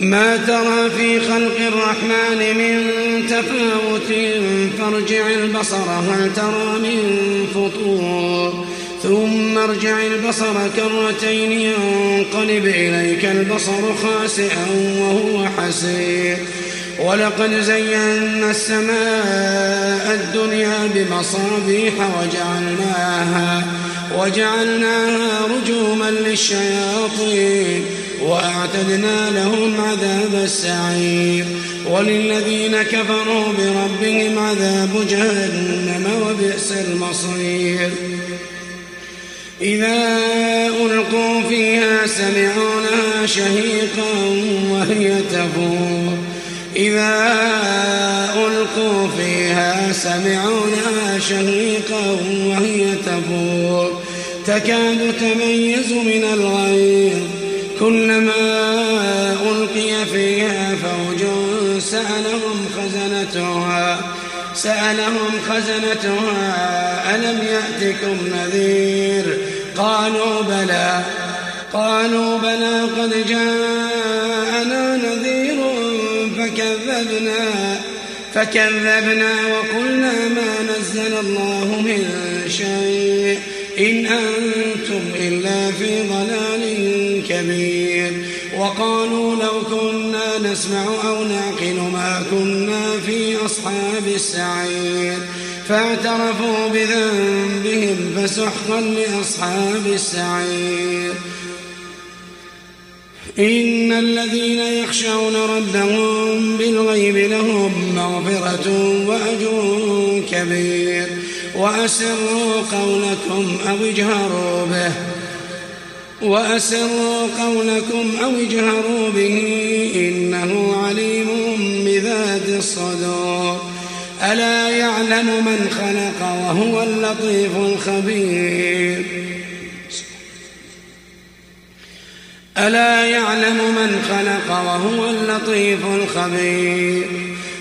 ما ترى في خلق الرحمن من تفاوت فارجع البصر هل ترى من فطور. ثم ارجع البصر كرتين ينقلب إليك البصر خاسئا وهو حسير. ولقد زينا السماء الدنيا بمصابيح وجعلناها وجعلناها رجوما للشياطين. وأعتدنا لهم عذاب السعير وللذين كفروا بربهم عذاب جهنم وبئس المصير. إذا ألقوا فيها سمعوا لها شهيقا وهي تفور. إذا ألقوا فيها سمعوا لها شهيقا وهي تفور. تكاد تميز من الغيظ. كلما ألقي فيها فوج سألهم خزنتها سألهم خزنتها ألم يأتكم نذير؟ قالوا بلى قالوا بلى قد جاءنا نذير فكذبنا فكذبنا وقلنا ما نزل الله من شيء. إن أنتم إلا في ضلال كبير. وقالوا لو كنا نسمع أو نعقل ما كنا في أصحاب السعير. فاعترفوا بذنبهم فسحقا لأصحاب السعير. إن الذين يخشون ربهم بالغيب لهم مغفرة وأجر كبير. وأسروا قولكم أو اجهروا به. وأسروا قولكم أو اجهروا به. إنه عليم بذات الصدور. ألا يعلم من خلق وهو اللطيف الخبير. ألا يعلم من خلق وهو اللطيف الخبير.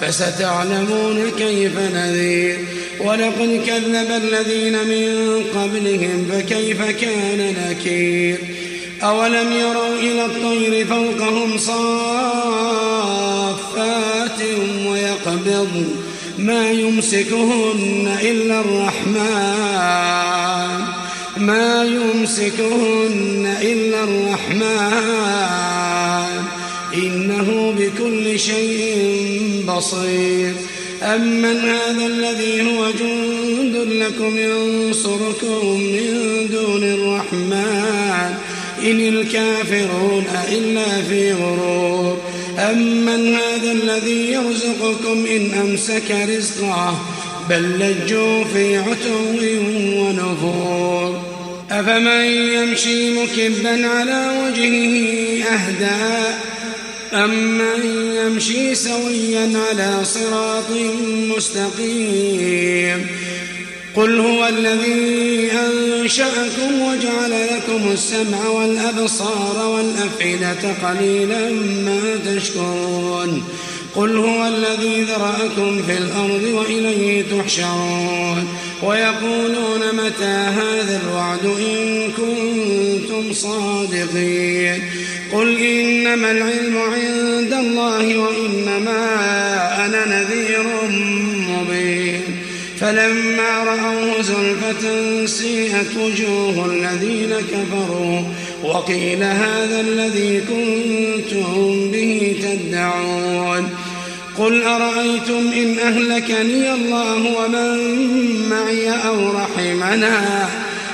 فستعلمون كيف نذير. ولقد كذب الذين من قبلهم فكيف كان نكير؟ أولم يروا إلى الطير فوقهم صافات ويقبض؟ ما يمسكهن إلا الرحمن. ما يمسكهن إلا الرحمن. إنه بكل شيء بصير. أمن هذا الذي هو جند لكم ينصركم من دون الرحمن. إن الكافرون إلا في غرور. أمن هذا الذي يرزقكم إن أمسك رزقه بل لجوا في عتو ونفور. أفمن يمشي مكبا على وجهه أهدى؟ أمن يمشي سويا على صراط مستقيم قل هو الذي أنشأكم وجعل لكم السمع والأبصار والأفئدة قليلا ما تشكرون قل هو الذي ذرأكم في الأرض وإليه تحشرون ويقولون متى هذا الوعد إن كنتم صادقين. قل إنما العلم عند الله وإنما أنا نذير مبين. فلما رأوه زلفة سيئت وجوه الذين كفروا. وقيل هذا الذي كنتم به تدعون. قل أرأيتم إن أهلكني الله ومن معي أو رحمنا؟